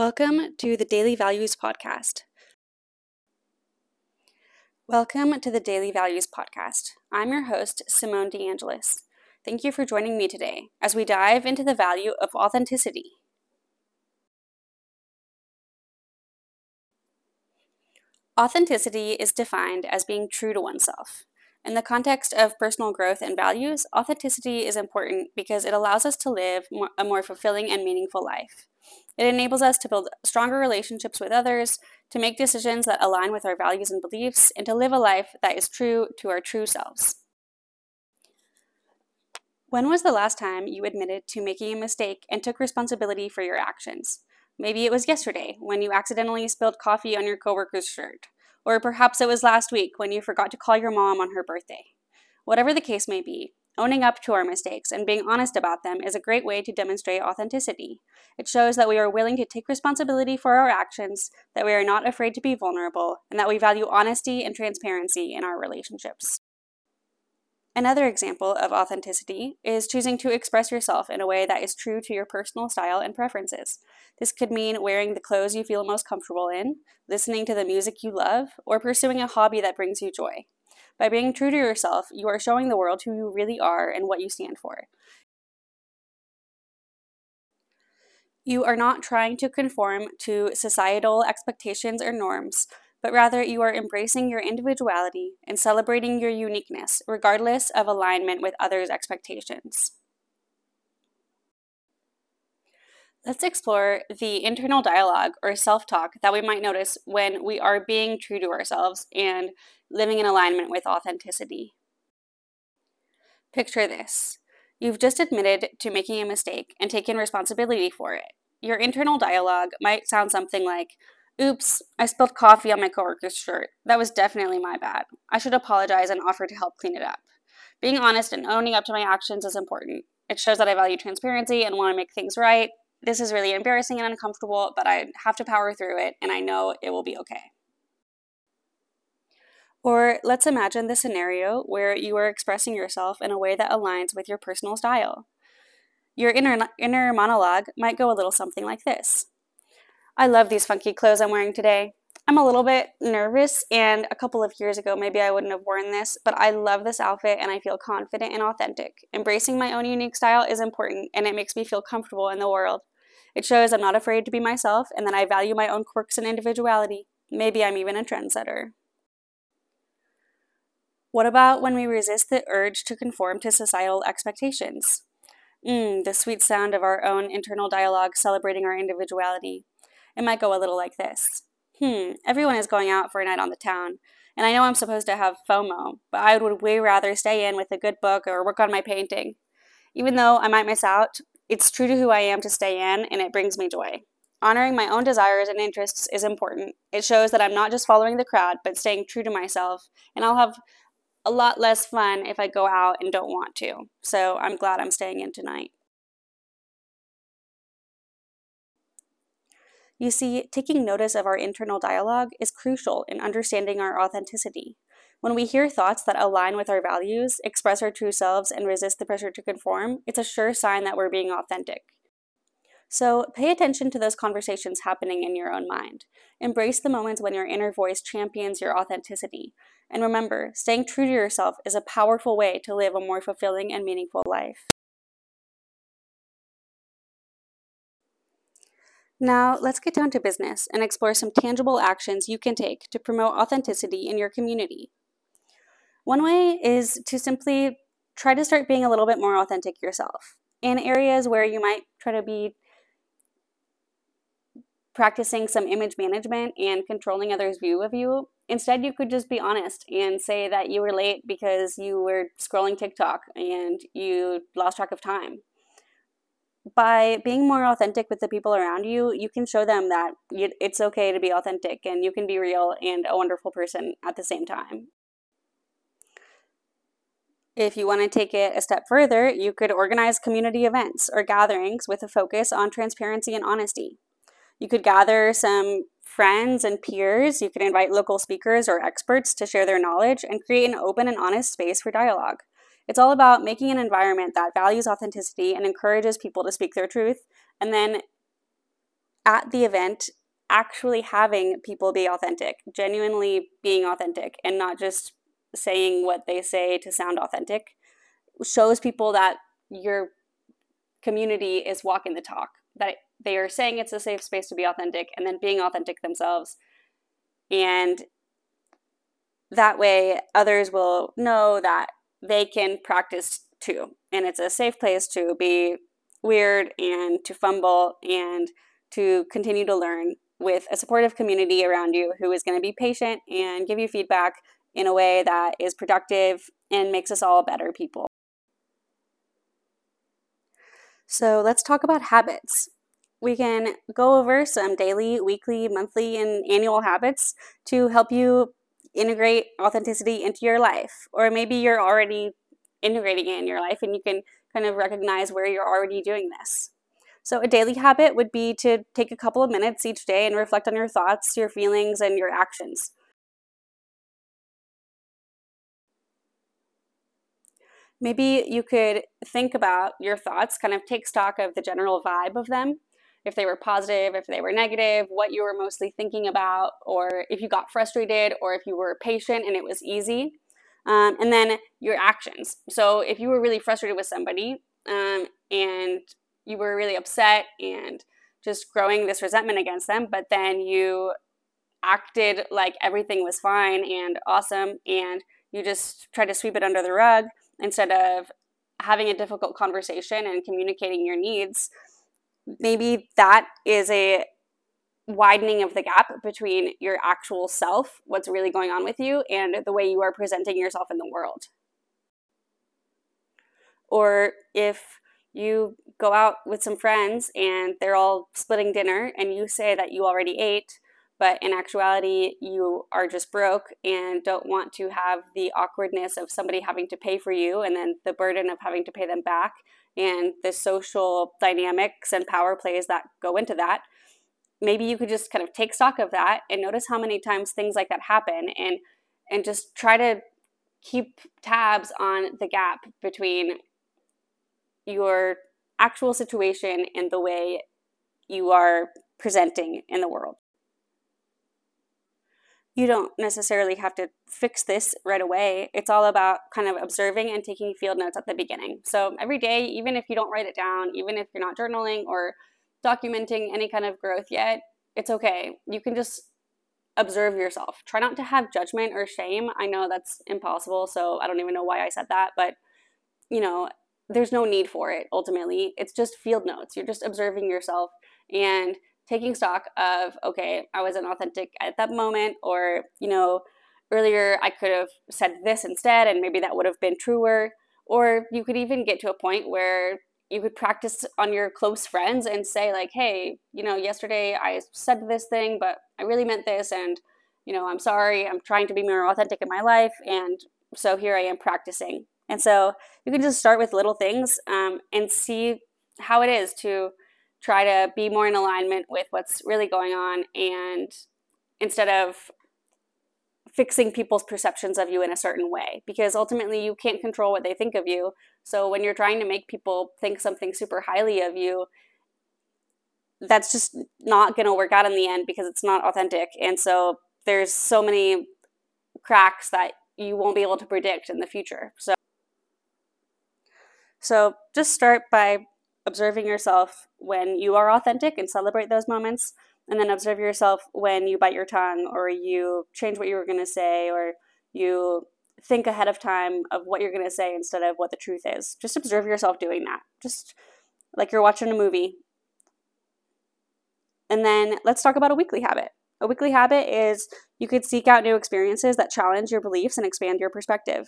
Welcome to the Daily Values Podcast. Welcome to the Daily Values Podcast. I'm your host, Simone DeAngelis. Thank you for joining me today as we dive into the value of authenticity. Authenticity is defined as being true to oneself. In the context of personal growth and values, authenticity is important because it allows us to live a more fulfilling and meaningful life. It enables us to build stronger relationships with others, to make decisions that align with our values and beliefs, and to live a life that is true to our true selves. When was the last time you admitted to making a mistake and took responsibility for your actions? Maybe it was yesterday when you accidentally spilled coffee on your coworker's shirt. Or perhaps it was last week when you forgot to call your mom on her birthday. Whatever the case may be, owning up to our mistakes and being honest about them is a great way to demonstrate authenticity. It shows that we are willing to take responsibility for our actions, that we are not afraid to be vulnerable, and that we value honesty and transparency in our relationships. Another example of authenticity is choosing to express yourself in a way that is true to your personal style and preferences. This could mean wearing the clothes you feel most comfortable in, listening to the music you love, or pursuing a hobby that brings you joy. By being true to yourself, you are showing the world who you really are and what you stand for. You are not trying to conform to societal expectations or norms, but rather you are embracing your individuality and celebrating your uniqueness, regardless of alignment with others' expectations. Let's explore the internal dialogue or self talk that we might notice when we are being true to ourselves and living in alignment with authenticity. Picture this you've just admitted to making a mistake and taken responsibility for it. Your internal dialogue might sound something like, Oops, I spilled coffee on my coworker's shirt. That was definitely my bad. I should apologize and offer to help clean it up. Being honest and owning up to my actions is important. It shows that I value transparency and want to make things right. This is really embarrassing and uncomfortable, but I have to power through it, and I know it will be okay. Or let's imagine the scenario where you are expressing yourself in a way that aligns with your personal style. Your inner, inner monologue might go a little something like this I love these funky clothes I'm wearing today. I'm a little bit nervous, and a couple of years ago, maybe I wouldn't have worn this, but I love this outfit and I feel confident and authentic. Embracing my own unique style is important, and it makes me feel comfortable in the world. It shows I'm not afraid to be myself and that I value my own quirks and individuality. Maybe I'm even a trendsetter. What about when we resist the urge to conform to societal expectations? Mmm, the sweet sound of our own internal dialogue celebrating our individuality. It might go a little like this Hmm, everyone is going out for a night on the town, and I know I'm supposed to have FOMO, but I would way rather stay in with a good book or work on my painting. Even though I might miss out, it's true to who I am to stay in, and it brings me joy. Honoring my own desires and interests is important. It shows that I'm not just following the crowd, but staying true to myself, and I'll have a lot less fun if I go out and don't want to. So I'm glad I'm staying in tonight. You see, taking notice of our internal dialogue is crucial in understanding our authenticity. When we hear thoughts that align with our values, express our true selves, and resist the pressure to conform, it's a sure sign that we're being authentic. So pay attention to those conversations happening in your own mind. Embrace the moments when your inner voice champions your authenticity. And remember, staying true to yourself is a powerful way to live a more fulfilling and meaningful life. Now, let's get down to business and explore some tangible actions you can take to promote authenticity in your community. One way is to simply try to start being a little bit more authentic yourself. In areas where you might try to be practicing some image management and controlling others' view of you, instead you could just be honest and say that you were late because you were scrolling TikTok and you lost track of time by being more authentic with the people around you, you can show them that it's okay to be authentic and you can be real and a wonderful person at the same time. If you want to take it a step further, you could organize community events or gatherings with a focus on transparency and honesty. You could gather some friends and peers, you could invite local speakers or experts to share their knowledge and create an open and honest space for dialogue. It's all about making an environment that values authenticity and encourages people to speak their truth, and then at the event actually having people be authentic, genuinely being authentic, and not just saying what they say to sound authentic, shows people that your community is walking the talk, that they are saying it's a safe space to be authentic and then being authentic themselves. And that way, others will know that they can practice too. And it's a safe place to be weird and to fumble and to continue to learn with a supportive community around you who is going to be patient and give you feedback in a way that is productive and makes us all better people. So let's talk about habits. We can go over some daily, weekly, monthly, and annual habits to help you integrate authenticity into your life. Or maybe you're already integrating it in your life and you can kind of recognize where you're already doing this. So, a daily habit would be to take a couple of minutes each day and reflect on your thoughts, your feelings, and your actions. Maybe you could think about your thoughts, kind of take stock of the general vibe of them. If they were positive, if they were negative, what you were mostly thinking about, or if you got frustrated, or if you were patient and it was easy. Um, and then your actions. So if you were really frustrated with somebody um, and you were really upset and just growing this resentment against them, but then you acted like everything was fine and awesome and you just tried to sweep it under the rug instead of having a difficult conversation and communicating your needs, maybe that is a widening of the gap between your actual self, what's really going on with you, and the way you are presenting yourself in the world. Or if you go out with some friends and they're all splitting dinner and you say that you already ate, but in actuality, you are just broke and don't want to have the awkwardness of somebody having to pay for you and then the burden of having to pay them back and the social dynamics and power plays that go into that. Maybe you could just kind of take stock of that and notice how many times things like that happen and and just try to keep tabs on the gap between your actual situation and the way you are presenting in the world you don't necessarily have to fix this right away. It's all about kind of observing and taking field notes at the beginning. So every day, even if you don't write it down, even if you're not journaling or documenting any kind of growth yet, it's okay. You can just observe yourself. Try not to have judgment or shame. I know that's impossible, so I don't even know why I said that, but you know, there's no need for it ultimately. It's just field notes. You're just observing yourself and taking stock of okay i wasn't authentic at that moment or you know earlier i could have said this instead and maybe that would have been truer. Or you could even get to a point where you could practice on your close friends and say like hey you know yesterday i said this thing but i really meant this and you know i'm sorry i'm trying to be more authentic in my life and so here i am practicing. And so you can just start with little things um, and see how it is to try to be more in alignment with what's really going on and instead of fixing people's perceptions of you in a certain way. Because ultimately you can't control what they think of you. So when you're trying to make people think something super highly of you that's just not going to work out in the end because it's not authentic. And so there's so many cracks that you won't be able to predict in the future. So so just start by observing yourself when you are authentic and celebrate those moments and then observe yourself when you bite your tongue or you change what you were going to say or you think ahead of time of what you're going to say instead of what the truth is. Just observe yourself doing that. Just like you're watching a movie. And then let's talk about a weekly habit. A weekly habit is you could seek out new experiences that challenge your beliefs and expand your perspective.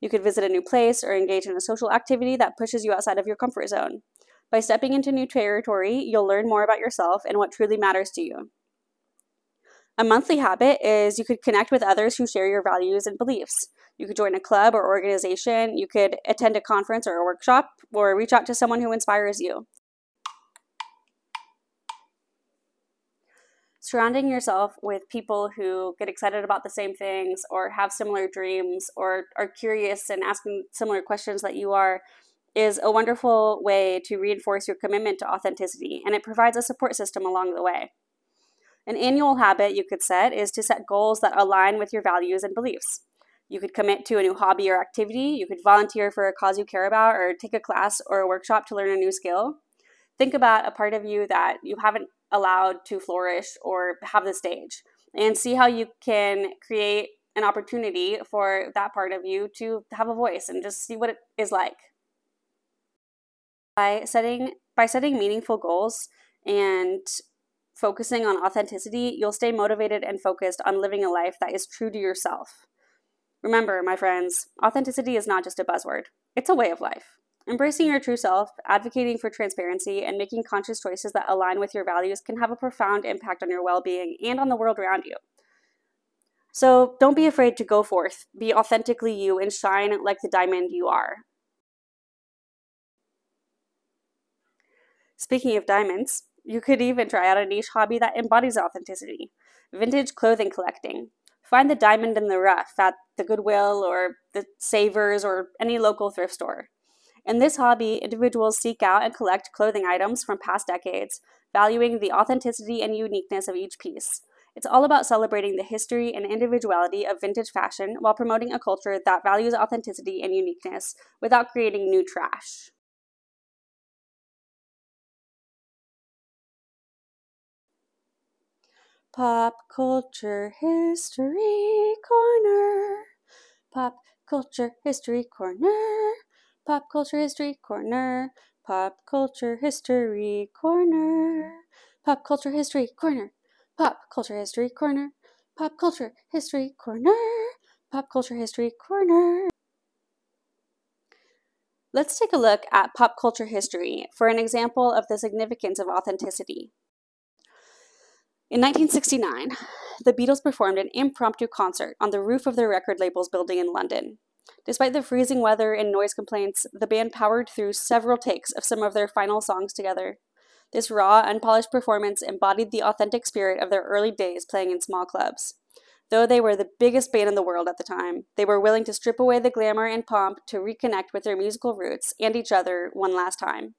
You could visit a new place or engage in a social activity that pushes you outside of your comfort zone by stepping into new territory, you'll learn more about yourself and what truly matters to you. A monthly habit is you could connect with others who share your values and beliefs. You could join a club or organization, you could attend a conference or a workshop, or reach out to someone who inspires you. Surrounding yourself with people who get excited about the same things or have similar dreams or are curious and asking similar questions that you are is a wonderful way to reinforce your commitment to authenticity, and it provides a support system along the way. An annual habit you could set is to set goals that align with your values and beliefs. You could commit to a new hobby or activity, you could volunteer for a cause you care about, or take a class or a workshop to learn a new skill. Think about a part of you that you haven't allowed to flourish or have the stage, and see how you can create an opportunity for that part of you to have a voice and just see what it is like. By setting by setting meaningful goals and focusing on authenticity, you'll stay motivated and focused on living a life that is true to yourself. Remember, my friends, authenticity is not just a buzzword, it's a way of life. Embracing your true self, advocating for transparency, and making conscious choices that align with your values can have a profound impact on your well being and on the world around you. So don't be afraid to go forth, be authentically you, and shine like the diamond you are. Speaking of diamonds, you could even try out a niche hobby that embodies authenticity vintage clothing collecting. Find the diamond in the rough at the Goodwill or the Savers or any local thrift store. In this hobby, individuals seek out and collect clothing items from past decades, valuing the authenticity and uniqueness of each piece. It's all about celebrating the history and individuality of vintage fashion while promoting a culture that values authenticity and uniqueness without creating new trash. Pop Culture History Corner. Pop Culture History Corner. Pop Culture History Corner. Pop Culture History Corner. Pop Culture History Corner. Pop Culture History Corner. Pop Culture History Corner. Pop Culture History Corner. Let's take a look at pop culture history for an example of the significance of authenticity. In 1969, the Beatles performed an impromptu concert on the roof of their record label's building in London. Despite the freezing weather and noise complaints, the band powered through several takes of some of their final songs together. This raw, unpolished performance embodied the authentic spirit of their early days playing in small clubs. Though they were the biggest band in the world at the time, they were willing to strip away the glamour and pomp to reconnect with their musical roots and each other one last time.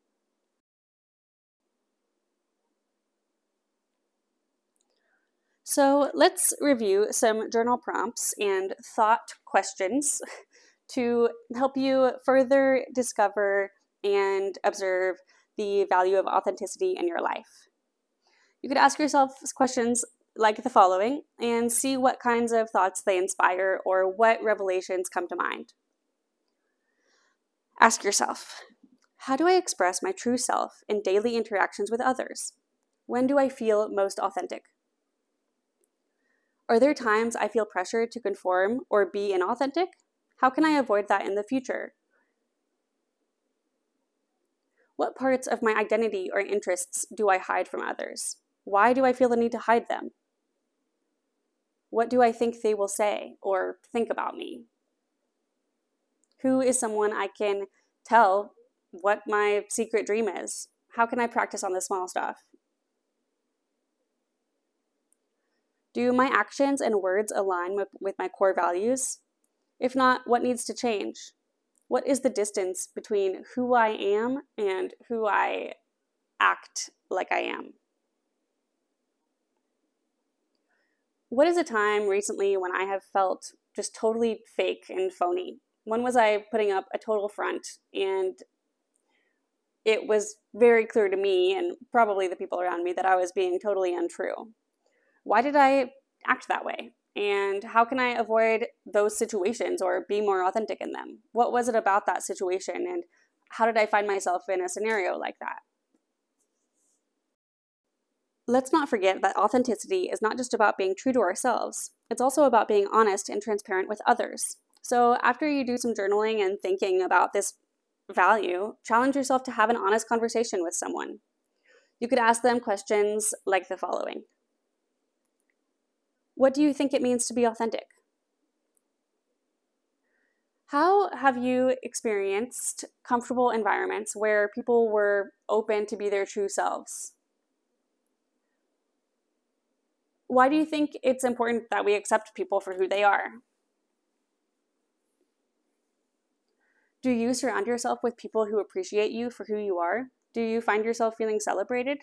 So let's review some journal prompts and thought questions to help you further discover and observe the value of authenticity in your life. You could ask yourself questions like the following and see what kinds of thoughts they inspire or what revelations come to mind. Ask yourself How do I express my true self in daily interactions with others? When do I feel most authentic? Are there times I feel pressured to conform or be inauthentic? How can I avoid that in the future? What parts of my identity or interests do I hide from others? Why do I feel the need to hide them? What do I think they will say or think about me? Who is someone I can tell what my secret dream is? How can I practice on the small stuff? Do my actions and words align with, my core values? If not, what needs to change? What is the distance between who I am and who I act like I am? What is a time recently when I have felt just totally fake and phony? When was I putting up a total front and it was very clear to me and probably the people around me that I was being totally untrue? Why did I act that way? And how can I avoid those situations or be more authentic in them? What was it about that situation? And how did I find myself in a scenario like that? Let's not forget that authenticity is not just about being true to ourselves, it's also about being honest and transparent with others. So, after you do some journaling and thinking about this value, challenge yourself to have an honest conversation with someone. You could ask them questions like the following what do you think it means to be authentic? How have you experienced comfortable environments where people were open to be their true selves? Why do you think it's important that we accept people for who they are? Do you surround yourself with people who appreciate you for who you are? Do you find yourself feeling celebrated?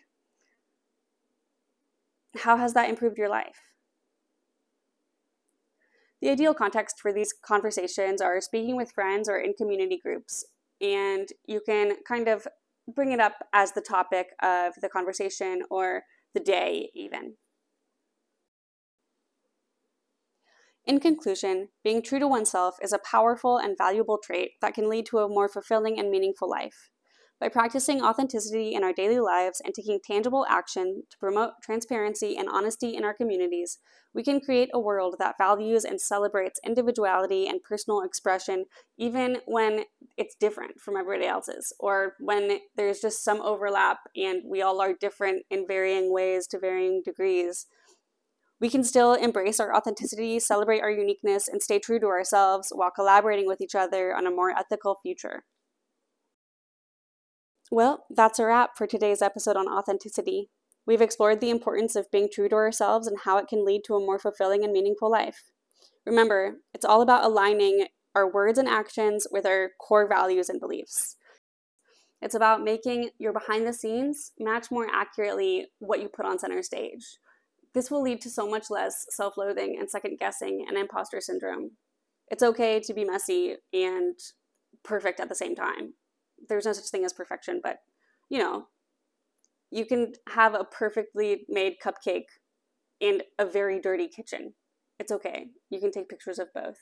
How has that improved your life? The ideal context for these conversations are speaking with friends or in community groups, and you can kind of bring it up as the topic of the conversation or the day, even. In conclusion, being true to oneself is a powerful and valuable trait that can lead to a more fulfilling and meaningful life. By practicing authenticity in our daily lives and taking tangible action to promote transparency and honesty in our communities, we can create a world that values and celebrates individuality and personal expression, even when it's different from everybody else's, or when there's just some overlap and we all are different in varying ways to varying degrees. We can still embrace our authenticity, celebrate our uniqueness, and stay true to ourselves while collaborating with each other on a more ethical future. Well, that's a wrap for today's episode on authenticity. We've explored the importance of being true to ourselves and how it can lead to a more fulfilling and meaningful life. Remember, it's all about aligning our words and actions with our core values and beliefs. It's about making your behind the scenes match more accurately what you put on center stage. This will lead to so much less self loathing and second guessing and imposter syndrome. It's okay to be messy and perfect at the same time there's no such thing as perfection, but you know, you can have a perfectly made cupcake in a very dirty kitchen. It's okay. You can take pictures of both.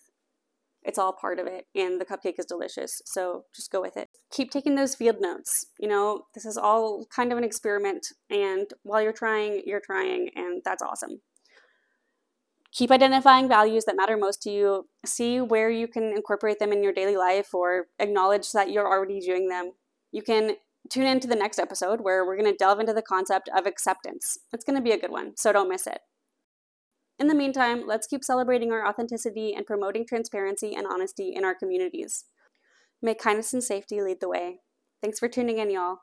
It's all part of it, and the cupcake is delicious, so just go with it. Keep taking those field notes. You know, this is all kind of an experiment, and while you're trying, you're trying, and that's awesome. Keep identifying values that matter most to you. See where you can incorporate them in your daily life or acknowledge that you're already doing them. You can tune into the next episode where we're going to delve into the concept of acceptance. It's going to be a good one, so don't miss it. In the meantime, let's keep celebrating our authenticity and promoting transparency and honesty in our communities. May kindness and safety lead the way. Thanks for tuning in, y'all.